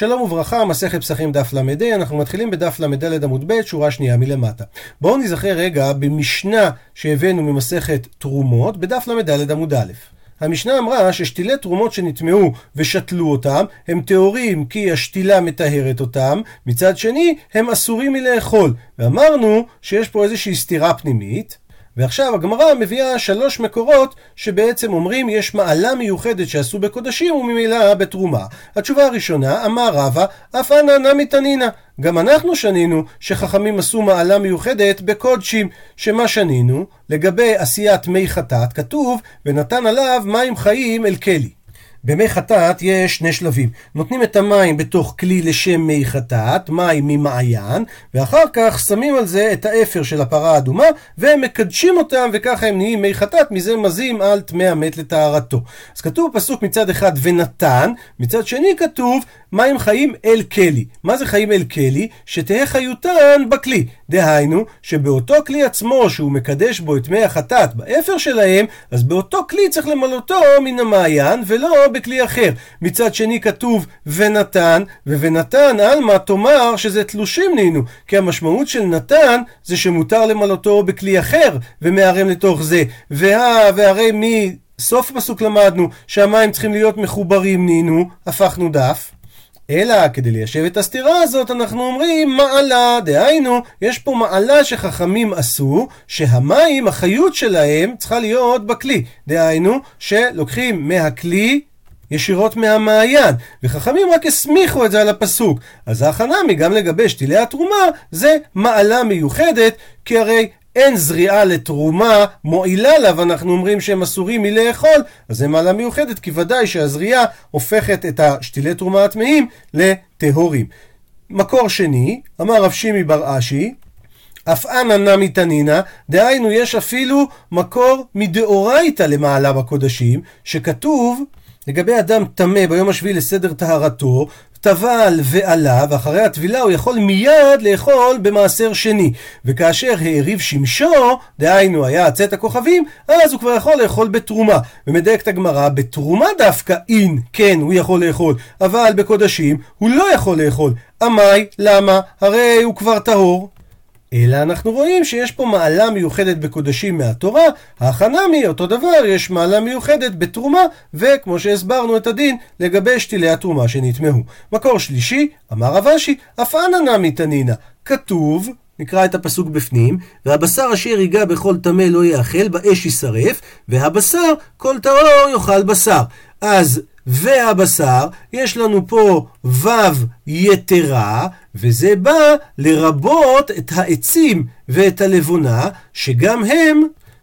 שלום וברכה, מסכת פסחים דף ל"ה, אנחנו מתחילים בדף ל"ד עמוד ב', שורה שנייה מלמטה. בואו נזכר רגע במשנה שהבאנו ממסכת תרומות, בדף ל"ד עמוד א'. המשנה אמרה ששתילי תרומות שנטמעו ושתלו אותם, הם טהורים כי השתילה מטהרת אותם, מצד שני, הם אסורים מלאכול. ואמרנו שיש פה איזושהי סתירה פנימית, ועכשיו הגמרא מביאה שלוש מקורות שבעצם אומרים יש מעלה מיוחדת שעשו בקודשים וממילא בתרומה. התשובה הראשונה, אמר רבא, אף אנא נמי תנינא. גם אנחנו שנינו שחכמים עשו מעלה מיוחדת בקודשים. שמה שנינו? לגבי עשיית מי חטאת, כתוב, ונתן עליו מים חיים אל כלי. במי חטאת יש שני שלבים. נותנים את המים בתוך כלי לשם מי חטאת, מים ממעיין, ואחר כך שמים על זה את האפר של הפרה האדומה, והם מקדשים אותם, וככה הם נהיים מי חטאת, מזה מזים על טמא המת לטהרתו. אז כתוב פסוק מצד אחד ונתן, מצד שני כתוב מים חיים אל כלי. מה זה חיים אל כלי? שתהא חיותן בכלי. דהיינו, שבאותו כלי עצמו שהוא מקדש בו את מי החטאת באפר שלהם, אז באותו כלי צריך למלאותו מן המעיין, ולא בכלי אחר. מצד שני כתוב ונתן, ונתן עלמא תאמר שזה תלושים נינו, כי המשמעות של נתן זה שמותר למלאותו בכלי אחר, ומערם לתוך זה. וה, והרי מי... סוף הפסוק למדנו שהמים צריכים להיות מחוברים נינו, הפכנו דף. אלא כדי ליישב את הסתירה הזאת אנחנו אומרים מעלה, דהיינו יש פה מעלה שחכמים עשו שהמים, החיות שלהם צריכה להיות בכלי, דהיינו שלוקחים מהכלי ישירות מהמעיין, וחכמים רק הסמיכו את זה על הפסוק. אז ההכנמי גם לגבי שתילי התרומה זה מעלה מיוחדת, כי הרי אין זריעה לתרומה מועילה לה, ואנחנו אומרים שהם אסורים מלאכול, אז זה מעלה מיוחדת, כי ודאי שהזריעה הופכת את השתילי תרומה הטמאים לטהורים. מקור שני, אמר רב שימי בר אשי, אף אנא נמי תנינא, דהיינו יש אפילו מקור מדאורייתא למעלה בקודשים, שכתוב לגבי אדם טמא ביום השביעי לסדר טהרתו, טבל ועלה, ואחרי הטבילה הוא יכול מיד לאכול במעשר שני. וכאשר העריב שמשו, דהיינו היה צאת הכוכבים, אז הוא כבר יכול לאכול בתרומה. ומדייקת הגמרא, בתרומה דווקא אין, כן, הוא יכול לאכול, אבל בקודשים הוא לא יכול לאכול. עמי, למה? הרי הוא כבר טהור. אלא אנחנו רואים שיש פה מעלה מיוחדת בקודשים מהתורה, החנמי, אותו דבר, יש מעלה מיוחדת בתרומה, וכמו שהסברנו את הדין לגבי שתילי התרומה שנטמעו. מקור שלישי, אמר רב אשי, אף אנא נמי תנינא, כתוב, נקרא את הפסוק בפנים, והבשר אשר ייגע בכל טמא לא יאכל, באש יישרף, והבשר כל טהור יאכל בשר. אז והבשר, יש לנו פה ו' יתרה, וזה בא לרבות את העצים ואת הלבונה, שגם הם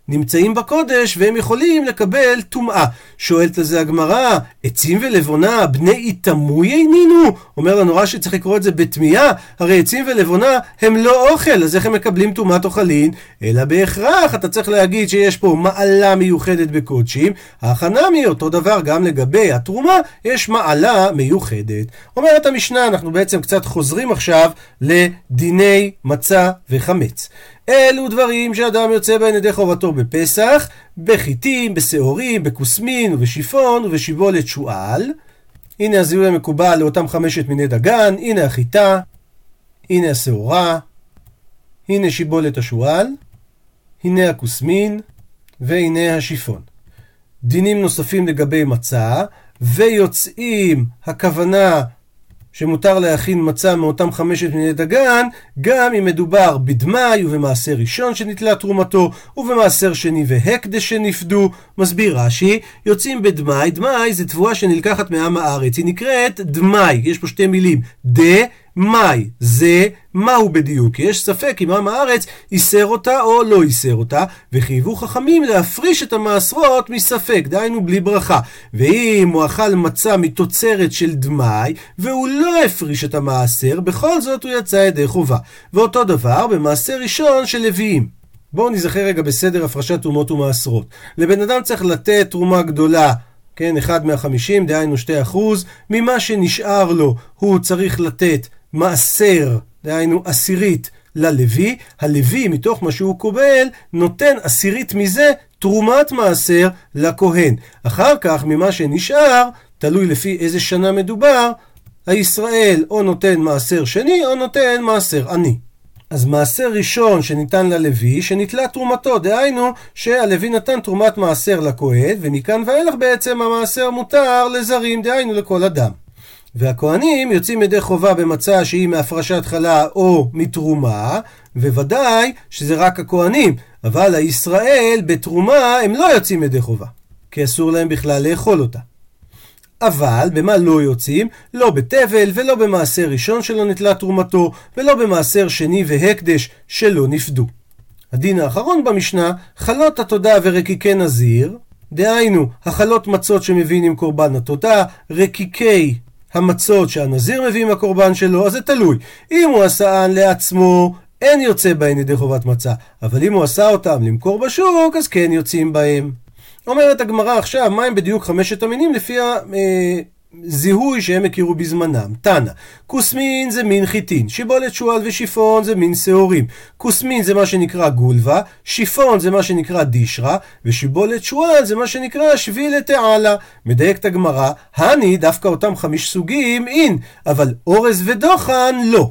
נמצאים בקודש והם יכולים לקבל טומאה. שואלת על זה הגמרא, עצים ולבונה בני איתמוי אינינו? אומר לנו רש"י צריך לקרוא את זה בתמיהה, הרי עצים ולבונה הם לא אוכל, אז איך הם מקבלים טומאת אוכלין? אלא בהכרח אתה צריך להגיד שיש פה מעלה מיוחדת בקודשים, החנמי אותו דבר גם לגבי התרומה, יש מעלה מיוחדת. אומרת המשנה, אנחנו בעצם קצת חוזרים עכשיו לדיני מצה וחמץ. אלו דברים שאדם יוצא בהן ידי חובתו בפסח, בחיטים, בשעורים, בכוסמין ובשיפון ובשיבולת שועל. הנה הזיהוי המקובל לאותם חמשת מיני דגן, הנה החיטה, הנה השעורה, הנה שיבולת השועל, הנה הכוסמין והנה השיפון. דינים נוספים לגבי מצה, ויוצאים הכוונה שמותר להכין מצה מאותם חמשת מיני דגן, גם אם מדובר בדמאי ובמעשר ראשון שנתלה תרומתו, ובמעשר שני והקדש שנפדו. מסביר רש"י, יוצאים בדמאי, דמאי זה תבואה שנלקחת מעם הארץ, היא נקראת דמאי, יש פה שתי מילים, ד... מאי, זה מהו בדיוק? יש ספק אם עם הארץ איסר אותה או לא איסר אותה, וחייבו חכמים להפריש את המעשרות מספק, דהיינו בלי ברכה. ואם הוא אכל מצה מתוצרת של דמאי, והוא לא הפריש את המעשר, בכל זאת הוא יצא ידי חובה. ואותו דבר במעשר ראשון של לוויים. בואו נזכר רגע בסדר הפרשת תרומות ומעשרות. לבן אדם צריך לתת תרומה גדולה כן, אחד מהחמישים, דהיינו שתי אחוז, ממה שנשאר לו הוא צריך לתת מעשר, דהיינו עשירית, ללוי, הלוי מתוך מה שהוא קובל נותן עשירית מזה תרומת מעשר לכהן. אחר כך ממה שנשאר, תלוי לפי איזה שנה מדובר, הישראל או נותן מעשר שני או נותן מעשר עני. אז מעשר ראשון שניתן ללוי, שנתלה תרומתו, דהיינו שהלוי נתן תרומת מעשר לכהן, ומכאן ואילך בעצם המעשר מותר לזרים, דהיינו לכל אדם. והכהנים יוצאים ידי חובה במצע שהיא מהפרשת חלה או מתרומה, וודאי שזה רק הכהנים, אבל הישראל בתרומה הם לא יוצאים ידי חובה, כי אסור להם בכלל לאכול אותה. אבל במה לא יוצאים? לא בתבל ולא במעשר ראשון שלא נטלה תרומתו, ולא במעשר שני והקדש שלא נפדו. הדין האחרון במשנה, חלות התודה ורקיקי נזיר, דהיינו, החלות מצות שמביאים עם קורבן התודה, רקיקי המצות שהנזיר מביא עם הקורבן שלו, אז זה תלוי. אם הוא עשאן לעצמו, אין יוצא בהן ידי חובת מצה, אבל אם הוא עשה אותם למכור בשוק, אז כן יוצאים בהם. אומרת הגמרא עכשיו, מהם בדיוק חמשת המינים לפי הזיהוי שהם הכירו בזמנם. תנא, כוסמין זה מין חיטין, שיבולת שועל ושיפון זה מין שעורים. כוסמין זה מה שנקרא גולבה, שיפון זה מה שנקרא דישרה, ושיבולת שועל זה מה שנקרא שביל לתעלה. מדייקת הגמרא, הני דווקא אותם חמיש סוגים אין, אבל אורז ודוחן לא.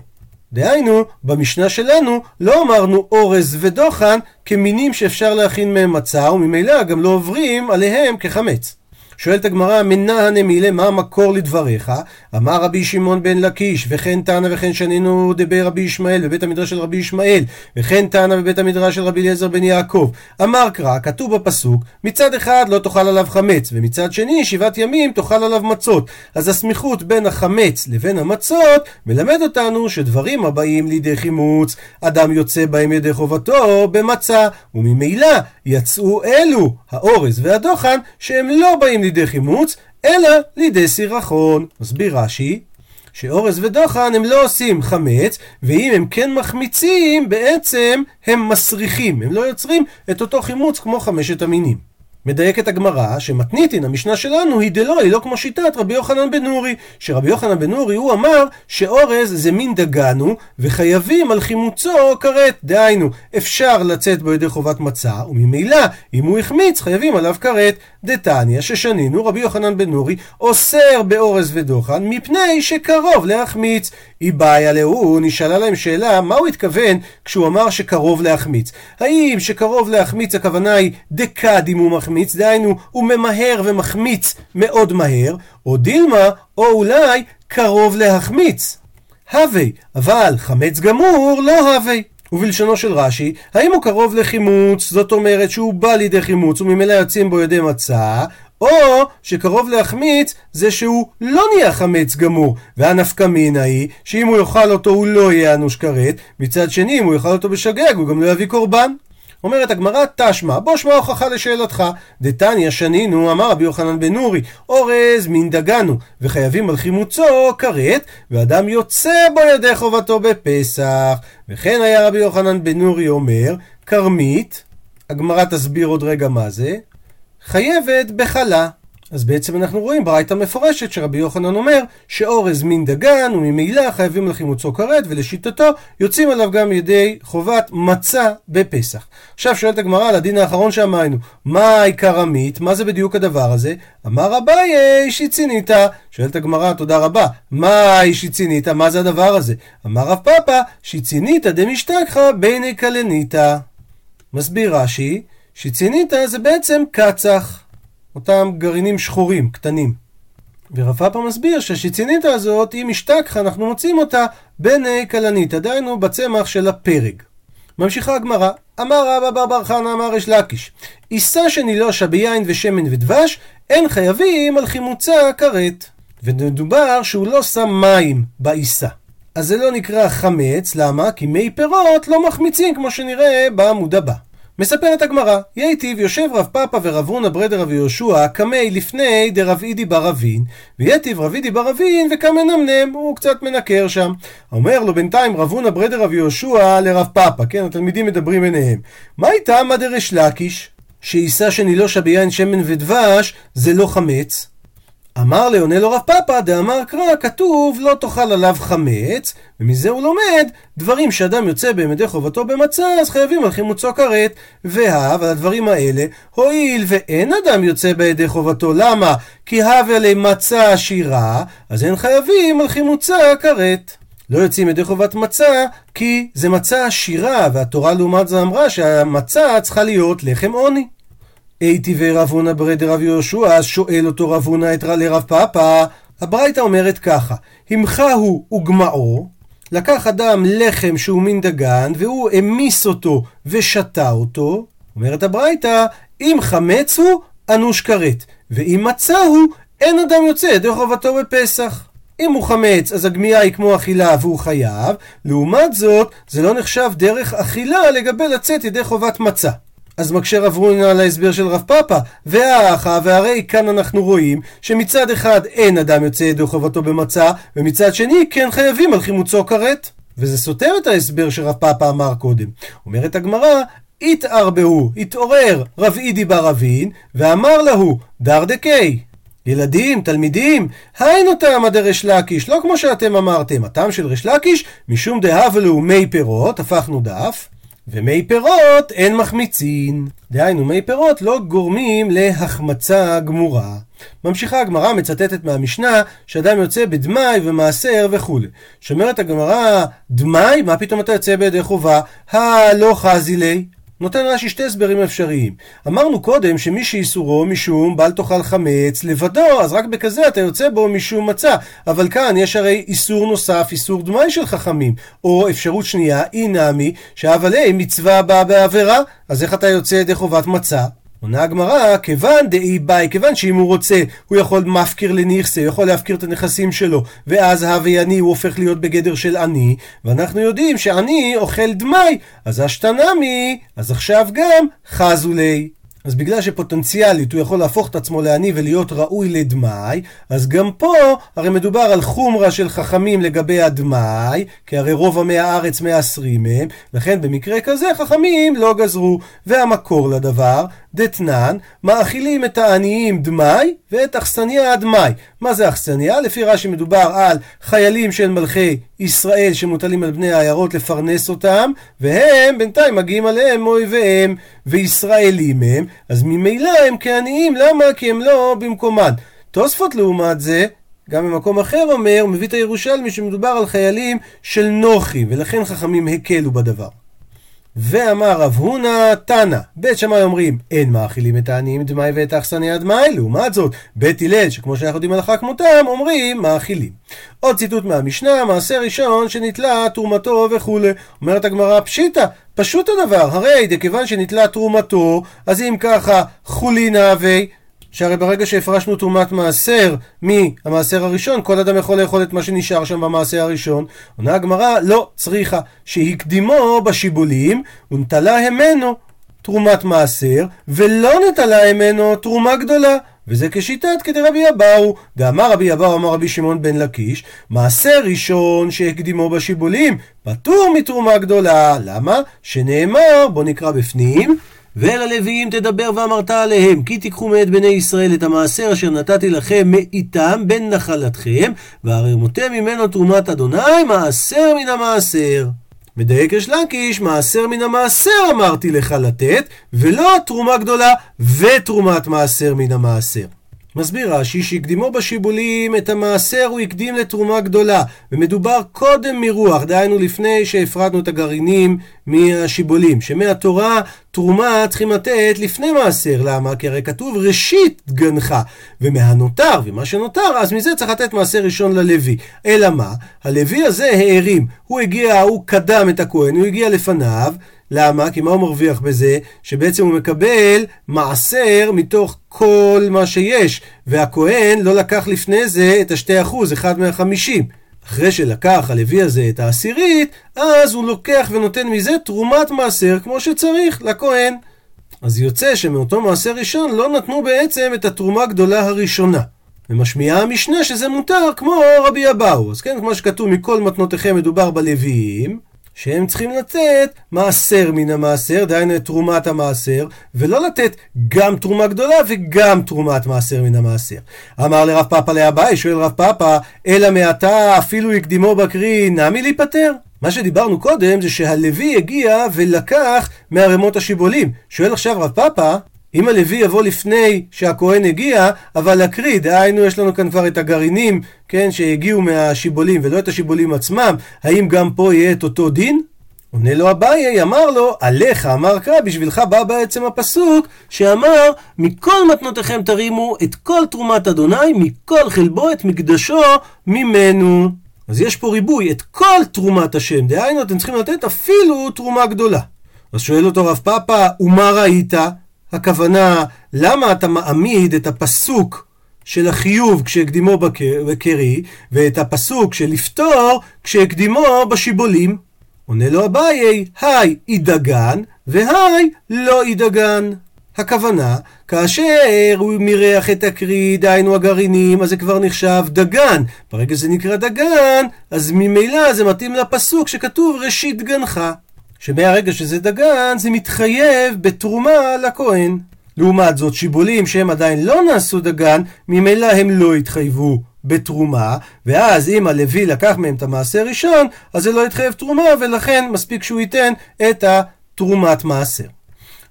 דהיינו, במשנה שלנו לא אמרנו אורז ודוחן כמינים שאפשר להכין מהם מצה, וממילא גם לא עוברים עליהם כחמץ. שואלת הגמרא, מנה הנמילה, מה המקור לדבריך? אמר רבי שמעון בן לקיש, וכן תנא וכן שנינו דבר רבי ישמעאל בבית המדרש של רבי ישמעאל, וכן תנא בבית המדרש של רבי אליעזר בן יעקב. אמר קרא, כתוב בפסוק, מצד אחד לא תאכל עליו חמץ, ומצד שני שבעת ימים תאכל עליו מצות. אז הסמיכות בין החמץ לבין המצות מלמד אותנו שדברים הבאים לידי חימוץ, אדם יוצא בהם ידי חובתו במצה, וממילא יצאו אלו, האורז והדוחן, שהם לא באים לידי חימוץ, אלא לידי סירחון. מסביר רש"י, שאורז ודוחן הם לא עושים חמץ, ואם הם כן מחמיצים, בעצם הם מסריחים, הם לא יוצרים את אותו חימוץ כמו חמשת המינים. מדייקת הגמרא שמתניתין, המשנה שלנו, היא דלא, היא לא כמו שיטת רבי יוחנן בן נורי, שרבי יוחנן בן נורי הוא אמר שאורז זה מין דגנו וחייבים על חימוצו כרת, דהיינו אפשר לצאת בו ידי חובת מצה וממילא אם הוא החמיץ חייבים עליו כרת. דתניא ששנינו רבי יוחנן בן נורי אוסר באורז ודוחן מפני שקרוב להחמיץ. היא בעיה להוא, נשאלה להם שאלה, מה הוא התכוון כשהוא אמר שקרוב להחמיץ? האם שקרוב להחמיץ הכוונה היא דקד אם הוא מחמיץ, דהיינו הוא ממהר ומחמיץ מאוד מהר, או דילמה, או אולי קרוב להחמיץ. הווי, אבל חמץ גמור לא הווי. ובלשונו של רש"י, האם הוא קרוב לחימוץ, זאת אומרת שהוא בא לידי חימוץ וממילא יוצאים בו ידי מצה, או שקרוב להחמיץ זה שהוא לא נהיה חמץ גמור, והנפקא מינה היא שאם הוא יאכל אותו הוא לא יהיה אנוש כרת, מצד שני אם הוא יאכל אותו בשגג הוא גם לא יביא קורבן. אומרת הגמרא תשמע, בוא שמע הוכחה לשאלתך. דתניא שנינו, אמר רבי יוחנן בן נורי, אורז מן דגנו, וחייבים על חימוצו כרת, ואדם יוצא בו ידי חובתו בפסח. וכן היה רבי יוחנן בן נורי אומר, כרמית, הגמרא תסביר עוד רגע מה זה, חייבת בחלה. אז בעצם אנחנו רואים ברייתא מפורשת שרבי יוחנן אומר שאורז מין דגן וממילא חייבים לחימוצו כרת ולשיטתו יוצאים עליו גם ידי חובת מצה בפסח. עכשיו שואלת הגמרא על הדין האחרון שאמרנו מה העיקר עמית? מה זה בדיוק הדבר הזה? אמר אביי שיציניתא שואלת הגמרא תודה רבה מה שיציניתא? מה זה הדבר הזה? אמר רב פאפא שיציניתא דמשתכחא ביני קלניתא מסביר רש"י שיציניתא זה בעצם קצח אותם גרעינים שחורים, קטנים. ורב פאפה מסביר שהשיציניתא הזאת, היא משתכחה, אנחנו מוצאים אותה בני כלניתא, דהיינו בצמח של הפרג. ממשיכה הגמרא, אמר רבא בר בר חנא אמר יש לקיש, עיסה שנילושה ביין ושמן ודבש, אין חייבים על חימוצה כרת. ומדובר שהוא לא שם מים בעיסה. אז זה לא נקרא חמץ, למה? כי מי פירות לא מחמיצים כמו שנראה בעמוד הבא. מספרת הגמרא, ייטיב יושב רב פאפא ורב הונא ברי דרב יהושע קמי לפני דרב אידי בר אבין וייטיב רב אידי בר אבין וקמנמנם, הוא קצת מנקר שם. אומר לו בינתיים רב הונא ברי דרב יהושע לרב פאפא, כן, התלמידים מדברים ביניהם. מה איתה מה דרש לקיש? שעיסה שנילושה ביין שמן ודבש זה לא חמץ? אמר לי, עונה לו רב פאפא, דאמר קרא, כתוב לא תאכל עליו חמץ, ומזה הוא לומד דברים שאדם יוצא בהם ידי חובתו במצה, אז חייבים על חימוצו כרת. והב, על הדברים האלה, הואיל ואין אדם יוצא בידי חובתו, למה? כי הווה למצה עשירה, אז אין חייבים על חימוצה כרת. לא יוצאים ידי חובת מצה, כי זה מצה עשירה, והתורה לעומת זה אמרה שהמצה צריכה להיות לחם עוני. הייתי ורב הונא ברי דרב יהושע, אז שואל אותו רב הונא את לרב פאפא, הברייתא אומרת ככה, המחהו וגמאו, לקח אדם לחם שהוא מין דגן, והוא המיס אותו ושתה אותו, אומרת הברייתא, אם חמץ הוא, אנוש כרת, ואם מצה הוא, אין אדם יוצא ידי חובתו בפסח. אם הוא חמץ, אז הגמיהה היא כמו אכילה והוא חייב, לעומת זאת, זה לא נחשב דרך אכילה לגבי לצאת ידי חובת מצה. אז מקשה רב רונא על ההסבר של רב פאפא, והאחה, והרי כאן אנחנו רואים שמצד אחד אין אדם יוצא ידי חובתו במצה, ומצד שני כן חייבים על חימוצו כרת. וזה סותר את ההסבר שרב פאפא אמר קודם. אומרת הגמרא, התערבהו, התעורר רב אידי בר אבין, ואמר להו, דרדקי, ילדים, תלמידים, היינו טעמא דריש לקיש, לא כמו שאתם אמרתם, הטעם של ריש לקיש, משום דהבלו מי פירות, הפכנו דף, ומי פירות אין מחמיצין. דהיינו, מי פירות לא גורמים להחמצה גמורה. ממשיכה הגמרא, מצטטת מהמשנה, שאדם יוצא בדמאי ומעשר וכולי. שאומרת הגמרא, דמאי? מה פתאום אתה יוצא בידי חובה? הלא חזי לי. נותן רש"י שתי הסברים אפשריים. אמרנו קודם שמי שאיסורו משום בל תאכל חמץ לבדו, אז רק בכזה אתה יוצא בו משום מצה. אבל כאן יש הרי איסור נוסף, איסור דמי של חכמים. או אפשרות שנייה, אי נמי, שאבלי מצווה באה בעבירה, אז איך אתה יוצא ידי חובת מצה? עונה הגמרא, כיוון דאי ביי, כיוון שאם הוא רוצה, הוא יכול מפקיר לנכסה, הוא יכול להפקיר את הנכסים שלו, ואז הווי עני הוא הופך להיות בגדר של עני, ואנחנו יודעים שעני אוכל דמי, אז אשתנמי, אז עכשיו גם חזו לי. אז בגלל שפוטנציאלית הוא יכול להפוך את עצמו לעני ולהיות ראוי לדמאי, אז גם פה הרי מדובר על חומרה של חכמים לגבי הדמאי, כי הרי רוב עמי הארץ מעשרים מהם, לכן במקרה כזה חכמים לא גזרו. והמקור לדבר, דתנן, מאכילים את העניים דמאי ואת אכסניה דמאי. מה זה אכסניה? לפי רש"י מדובר על חיילים של מלכי ישראל שמוטלים על בני העיירות לפרנס אותם, והם בינתיים מגיעים עליהם מאויביהם, וישראלים הם, אז ממילא הם כעניים, למה? כי הם לא במקומן. תוספות לעומת זה, גם במקום אחר אומר, מביא את הירושלמי שמדובר על חיילים של נוחים, ולכן חכמים הקלו בדבר. ואמר רב הונא תנא, בית שמאי אומרים אין מאכילים את העניים דמאי ואת האכסניה דמאי, לעומת זאת בית הלל שכמו שאנחנו יודעים הלכה כמותם אומרים מאכילים. עוד ציטוט מהמשנה, מעשה ראשון שנתלה תרומתו וכולי. אומרת הגמרא פשיטא, פשוט הדבר, הרי דכיוון שנתלה תרומתו, אז אם ככה חולין הווי שהרי ברגע שהפרשנו תרומת מעשר מהמעשר הראשון, כל אדם יכול לאכול את מה שנשאר שם במעשר הראשון. עונה הגמרא, לא, צריכה, שהקדימו בשיבולים, ונטלה המנו תרומת מעשר, ולא נטלה ממנו תרומה גדולה. וזה כשיטת כדי רבי אבאו, דאמר רבי אבאו אמר רבי שמעון בן לקיש, מעשר ראשון שהקדימו בשיבולים, פטור מתרומה גדולה. למה? שנאמר, בוא נקרא בפנים, ואל הלוויים תדבר ואמרת עליהם, כי תיקחו מאת בני ישראל את המעשר אשר נתתי לכם מאיתם בין נחלתכם, והרמותם ממנו תרומת אדוני, מעשר מן המעשר. מדייק יש לקיש, מעשר מן המעשר אמרתי לך לתת, ולא תרומה גדולה ותרומת מעשר מן המעשר. מסביר רש"י שהקדימו בשיבולים את המעשר הוא הקדים לתרומה גדולה ומדובר קודם מרוח, דהיינו לפני שהפרדנו את הגרעינים מהשיבולים שמהתורה תרומה צריכים לתת לפני מעשר, למה? כי הרי כתוב ראשית גנך ומהנותר ומה שנותר אז מזה צריך לתת מעשר ראשון ללוי אלא מה? הלוי הזה הערים, הוא הגיע, הוא קדם את הכהן, הוא הגיע לפניו למה? כי מה הוא מרוויח בזה? שבעצם הוא מקבל מעשר מתוך כל מה שיש, והכהן לא לקח לפני זה את השתי אחוז, אחד מהחמישים. אחרי שלקח הלוי הזה את העשירית, אז הוא לוקח ונותן מזה תרומת מעשר כמו שצריך לכהן. אז יוצא שמאותו מעשר ראשון לא נתנו בעצם את התרומה הגדולה הראשונה. ומשמיעה המשנה שזה מותר כמו רבי אבאו. אז כן, כמו שכתוב מכל מתנותיכם מדובר בלוויים, שהם צריכים לתת מעשר מן המעשר, דהיינו את תרומת המעשר, ולא לתת גם תרומה גדולה וגם תרומת מעשר מן המעשר. אמר לרב פאפא לאביי, שואל רב פאפא, אלא מעתה אפילו יקדימו בקרי, נמי להיפטר? מה שדיברנו קודם זה שהלוי הגיע ולקח מערימות השיבולים. שואל עכשיו רב פאפא, אם הלוי יבוא לפני שהכהן הגיע, אבל להקריא, דהיינו יש לנו כאן כבר את הגרעינים, כן, שהגיעו מהשיבולים ולא את השיבולים עצמם, האם גם פה יהיה את אותו דין? עונה לו אביי, אמר לו, עליך אמר קרא, בשבילך בא בעצם הפסוק שאמר, מכל מתנותיכם תרימו את כל תרומת אדוני, מכל חלבו את מקדשו ממנו. אז יש פה ריבוי, את כל תרומת השם, דהיינו אתם צריכים לתת אפילו תרומה גדולה. אז שואל אותו רב פאפא, ומה ראית? הכוונה, למה אתה מעמיד את הפסוק של החיוב כשהקדימו בקרי, ואת הפסוק של לפתור כשהקדימו בשיבולים? עונה לו אביי, היי ידגן, והי לא ידגן. הכוונה, כאשר הוא מריח את הקרי, דהיינו הגרעינים, אז זה כבר נחשב דגן. ברגע שזה נקרא דגן, אז ממילא זה מתאים לפסוק שכתוב ראשית גנך. שמהרגע שזה דגן, זה מתחייב בתרומה לכהן. לעומת זאת, שיבולים שהם עדיין לא נעשו דגן, ממילא הם לא התחייבו בתרומה, ואז אם הלוי לקח מהם את המעשר ראשון, אז זה לא יתחייב תרומה, ולכן מספיק שהוא ייתן את התרומת מעשר.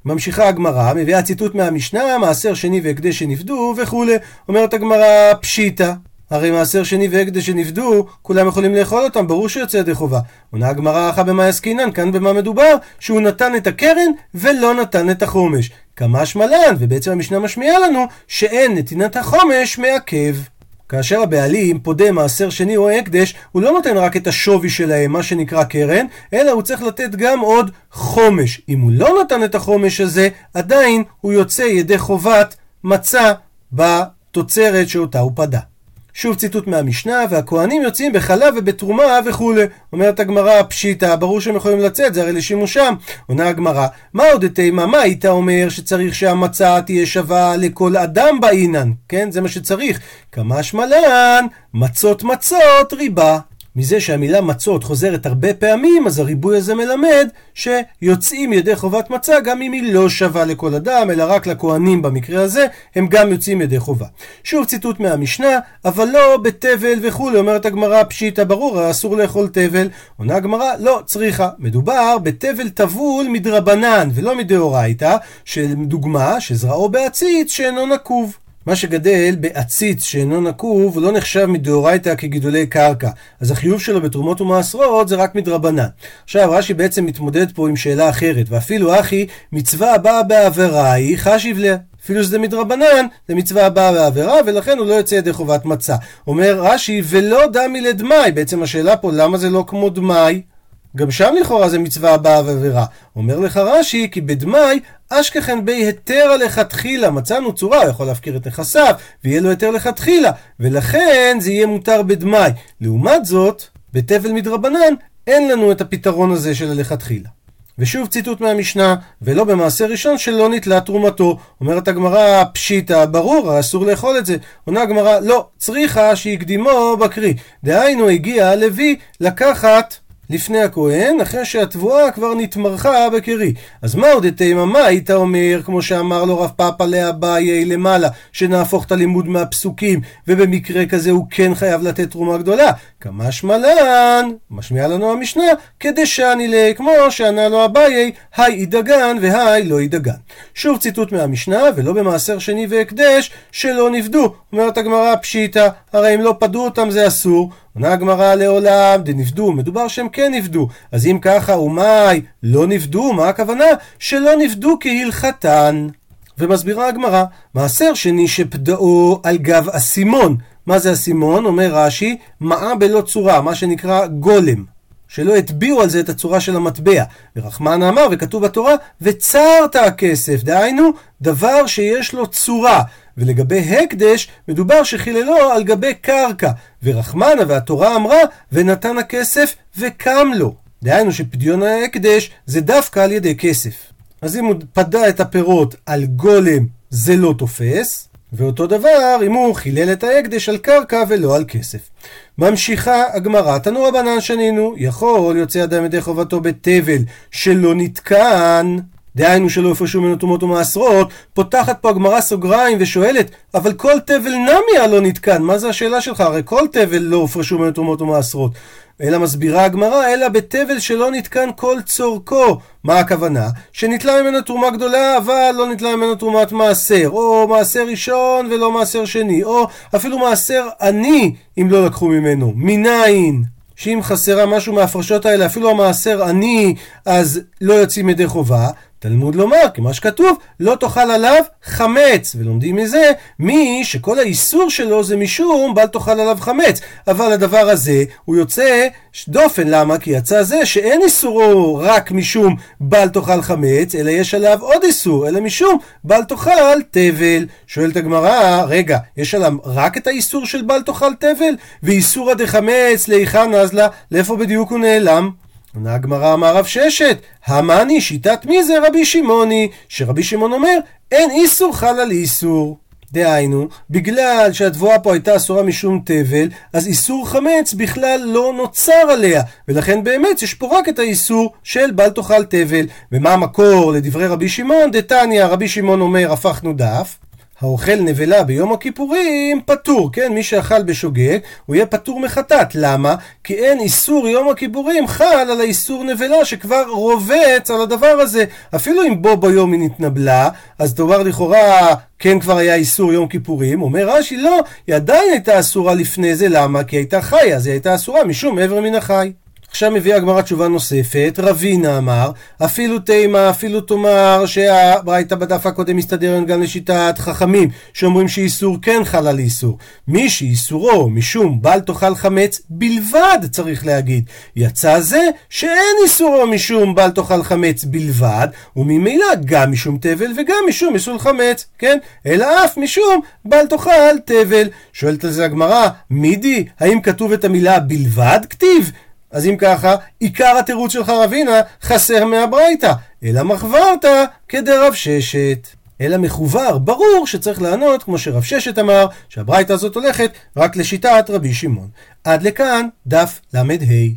ממשיכה הגמרא, מביאה ציטוט מהמשנה, מעשר שני והקדש שנפדו וכולי. אומרת הגמרא, פשיטא. הרי מעשר שני והקדש שנפדו, כולם יכולים לאכול אותם, ברור שיוצא ידי חובה. עונה הגמרא אחא במה עסקינן, כאן במה מדובר? שהוא נתן את הקרן ולא נתן את החומש. כמה שמלן, ובעצם המשנה משמיעה לנו שאין נתינת החומש מעכב. כאשר הבעלים פודה מעשר שני או הקדש, הוא לא נותן רק את השווי שלהם, מה שנקרא קרן, אלא הוא צריך לתת גם עוד חומש. אם הוא לא נתן את החומש הזה, עדיין הוא יוצא ידי חובת מצה בתוצרת שאותה הוא פדה. שוב ציטוט מהמשנה, והכהנים יוצאים בחלב ובתרומה וכולי. אומרת הגמרא, פשיטא, ברור שהם יכולים לצאת, זה הרי לשימושם. עונה הגמרא, מה עוד תימה, מה היית אומר שצריך שהמצה תהיה שווה לכל אדם באינן? כן, זה מה שצריך. כמה שמלן, מצות מצות ריבה. מזה שהמילה מצות חוזרת הרבה פעמים, אז הריבוי הזה מלמד שיוצאים ידי חובת מצה גם אם היא לא שווה לכל אדם, אלא רק לכהנים במקרה הזה, הם גם יוצאים ידי חובה. שוב ציטוט מהמשנה, אבל לא בתבל וכולי, אומרת הגמרא פשיטא ברור, אסור לאכול תבל. עונה הגמרא, לא, צריכה. מדובר בתבל טבול מדרבנן ולא מדאורייתא, של דוגמה שזרעו בעציץ שאינו נקוב. מה שגדל בעציץ שאינו נקוב, לא נחשב מדאורייתא כגידולי קרקע. אז החיוב שלו בתרומות ומעשרות זה רק מדרבנן. עכשיו, רש"י בעצם מתמודד פה עם שאלה אחרת, ואפילו אחי, מצווה הבאה בעבירה היא חשיב לה. אפילו שזה מדרבנן, זה מצווה הבאה בעבירה, ולכן הוא לא יוצא ידי חובת מצה. אומר רש"י, ולא דמי לדמאי. בעצם השאלה פה, למה זה לא כמו דמאי? גם שם לכאורה זה מצווה הבאה ועבירה. אומר לך רש"י, כי בדמאי אשכחן בי היתר לכתחילה, מצאנו צורה, הוא יכול להפקיר את נכסיו, ויהיה לו היתר לכתחילה, ולכן זה יהיה מותר בדמאי. לעומת זאת, בתבל מדרבנן, אין לנו את הפתרון הזה של הלכתחילה. ושוב ציטוט מהמשנה, ולא במעשה ראשון שלא נתלה תרומתו. אומרת הגמרא, פשיטא, ברור, אסור לאכול את זה. עונה הגמרא, לא, צריכה שהקדימו בקרי. דהיינו, הגיע הלוי לקחת לפני הכהן, אחרי שהתבואה כבר נתמרחה בקרי. אז מה עוד תימה? מה היית אומר, כמו שאמר לו רב פאפא לאביי למעלה, שנהפוך את הלימוד מהפסוקים, ובמקרה כזה הוא כן חייב לתת תרומה גדולה? כמה שמלן, משמיע לנו המשנה, כדשני לי, כמו שענה לו אביי, היי ידגן והי לא ידגן. שוב ציטוט מהמשנה, ולא במעשר שני והקדש, שלא נפדו. אומרת הגמרא פשיטא, הרי אם לא פדו אותם זה אסור. עונה הגמרא לעולם, דנפדו, מדובר שהם כן נפדו. אז אם ככה, ומאי לא נפדו, מה הכוונה? שלא נפדו כהלכתן. ומסבירה הגמרא, מעשר שני שפדאו על גב אסימון. מה זה אסימון? אומר רש"י, מעה בלא צורה, מה שנקרא גולם. שלא הטביעו על זה את הצורה של המטבע. ורחמן אמר, וכתוב בתורה, וצרת הכסף, דהיינו, דבר שיש לו צורה. ולגבי הקדש, מדובר שחיללו על גבי קרקע. ורחמנה והתורה אמרה, ונתן הכסף וקם לו. דהיינו שפדיון ההקדש זה דווקא על ידי כסף. אז אם הוא פדה את הפירות על גולם, זה לא תופס. ואותו דבר אם הוא חילל את ההקדש על קרקע ולא על כסף. ממשיכה הגמרא, תנו רבנן שנינו, יכול יוצא אדם ידי חובתו בתבל שלא נתקן. דהיינו שלא יפרשו ממנו תרומות ומעשרות, פותחת פה הגמרא סוגריים ושואלת, אבל כל תבל נמי הלא נתקן, מה זה השאלה שלך? הרי כל תבל לא הופרשו ממנו תרומות ומעשרות. אלא מסבירה הגמרא, אלא בתבל שלא נתקן כל צורכו. מה הכוונה? שניטלה ממנו תרומה גדולה, אבל לא ניטלה ממנו תרומת מעשר, או מעשר ראשון ולא מעשר שני, או אפילו מעשר עני, אם לא לקחו ממנו. מניין? שאם חסרה משהו מההפרשות האלה, אפילו המעשר עני, אז לא יוצאים ידי חובה. תלמוד לומר, כמה שכתוב, לא תאכל עליו חמץ. ולומדים מזה, מי שכל האיסור שלו זה משום בל תאכל עליו חמץ. אבל הדבר הזה, הוא יוצא דופן. למה? כי יצא זה שאין איסורו רק משום בל תאכל חמץ, אלא יש עליו עוד איסור, אלא משום בל תאכל תבל. שואלת הגמרא, רגע, יש עליו רק את האיסור של בל תאכל תבל? ואיסורא דחמץ להיכן נזלה? לאיפה בדיוק הוא נעלם? עונה הגמרא אמר רב ששת, המאני שיטת מי זה רבי שמעוני, שרבי שמעון אומר, אין איסור חל על איסור. דהיינו, בגלל שהתבואה פה הייתה אסורה משום תבל, אז איסור חמץ בכלל לא נוצר עליה, ולכן באמת יש פה רק את האיסור של בל תאכל תבל. ומה המקור לדברי רבי שמעון? דתניא, רבי שמעון אומר, הפכנו דף. האוכל נבלה ביום הכיפורים פטור, כן? מי שאכל בשוגג הוא יהיה פטור מחטאת. למה? כי אין איסור יום הכיפורים חל על האיסור נבלה שכבר רובץ על הדבר הזה. אפילו אם בו ביום היא נתנבלה, אז תאמר לכאורה כן כבר היה איסור יום כיפורים. אומר רש"י לא, היא עדיין הייתה אסורה לפני זה. למה? כי הייתה חיה, אז היא הייתה אסורה משום מעבר מן החי. עכשיו מביאה הגמרא תשובה נוספת, רבינה אמר, אפילו תימה, אפילו תאמר שהברייתא בדף הקודם מסתדרת גם לשיטת חכמים, שאומרים שאיסור כן חל על איסור. מי שאיסורו משום בל תאכל חמץ בלבד, צריך להגיד. יצא זה שאין איסורו משום בל תאכל חמץ בלבד, וממילא גם משום תבל וגם משום איסור חמץ, כן? אלא אף משום בל תאכל תבל. שואלת על זה הגמרא, מידי, האם כתוב את המילה בלבד כתיב? אז אם ככה, עיקר התירוץ שלך רבינה חסר מהברייתא, אלא מחברת כדרב ששת. אלא מחובר, ברור שצריך לענות, כמו שרב ששת אמר, שהברייתא הזאת הולכת רק לשיטת רבי שמעון. עד לכאן, דף ל"ה.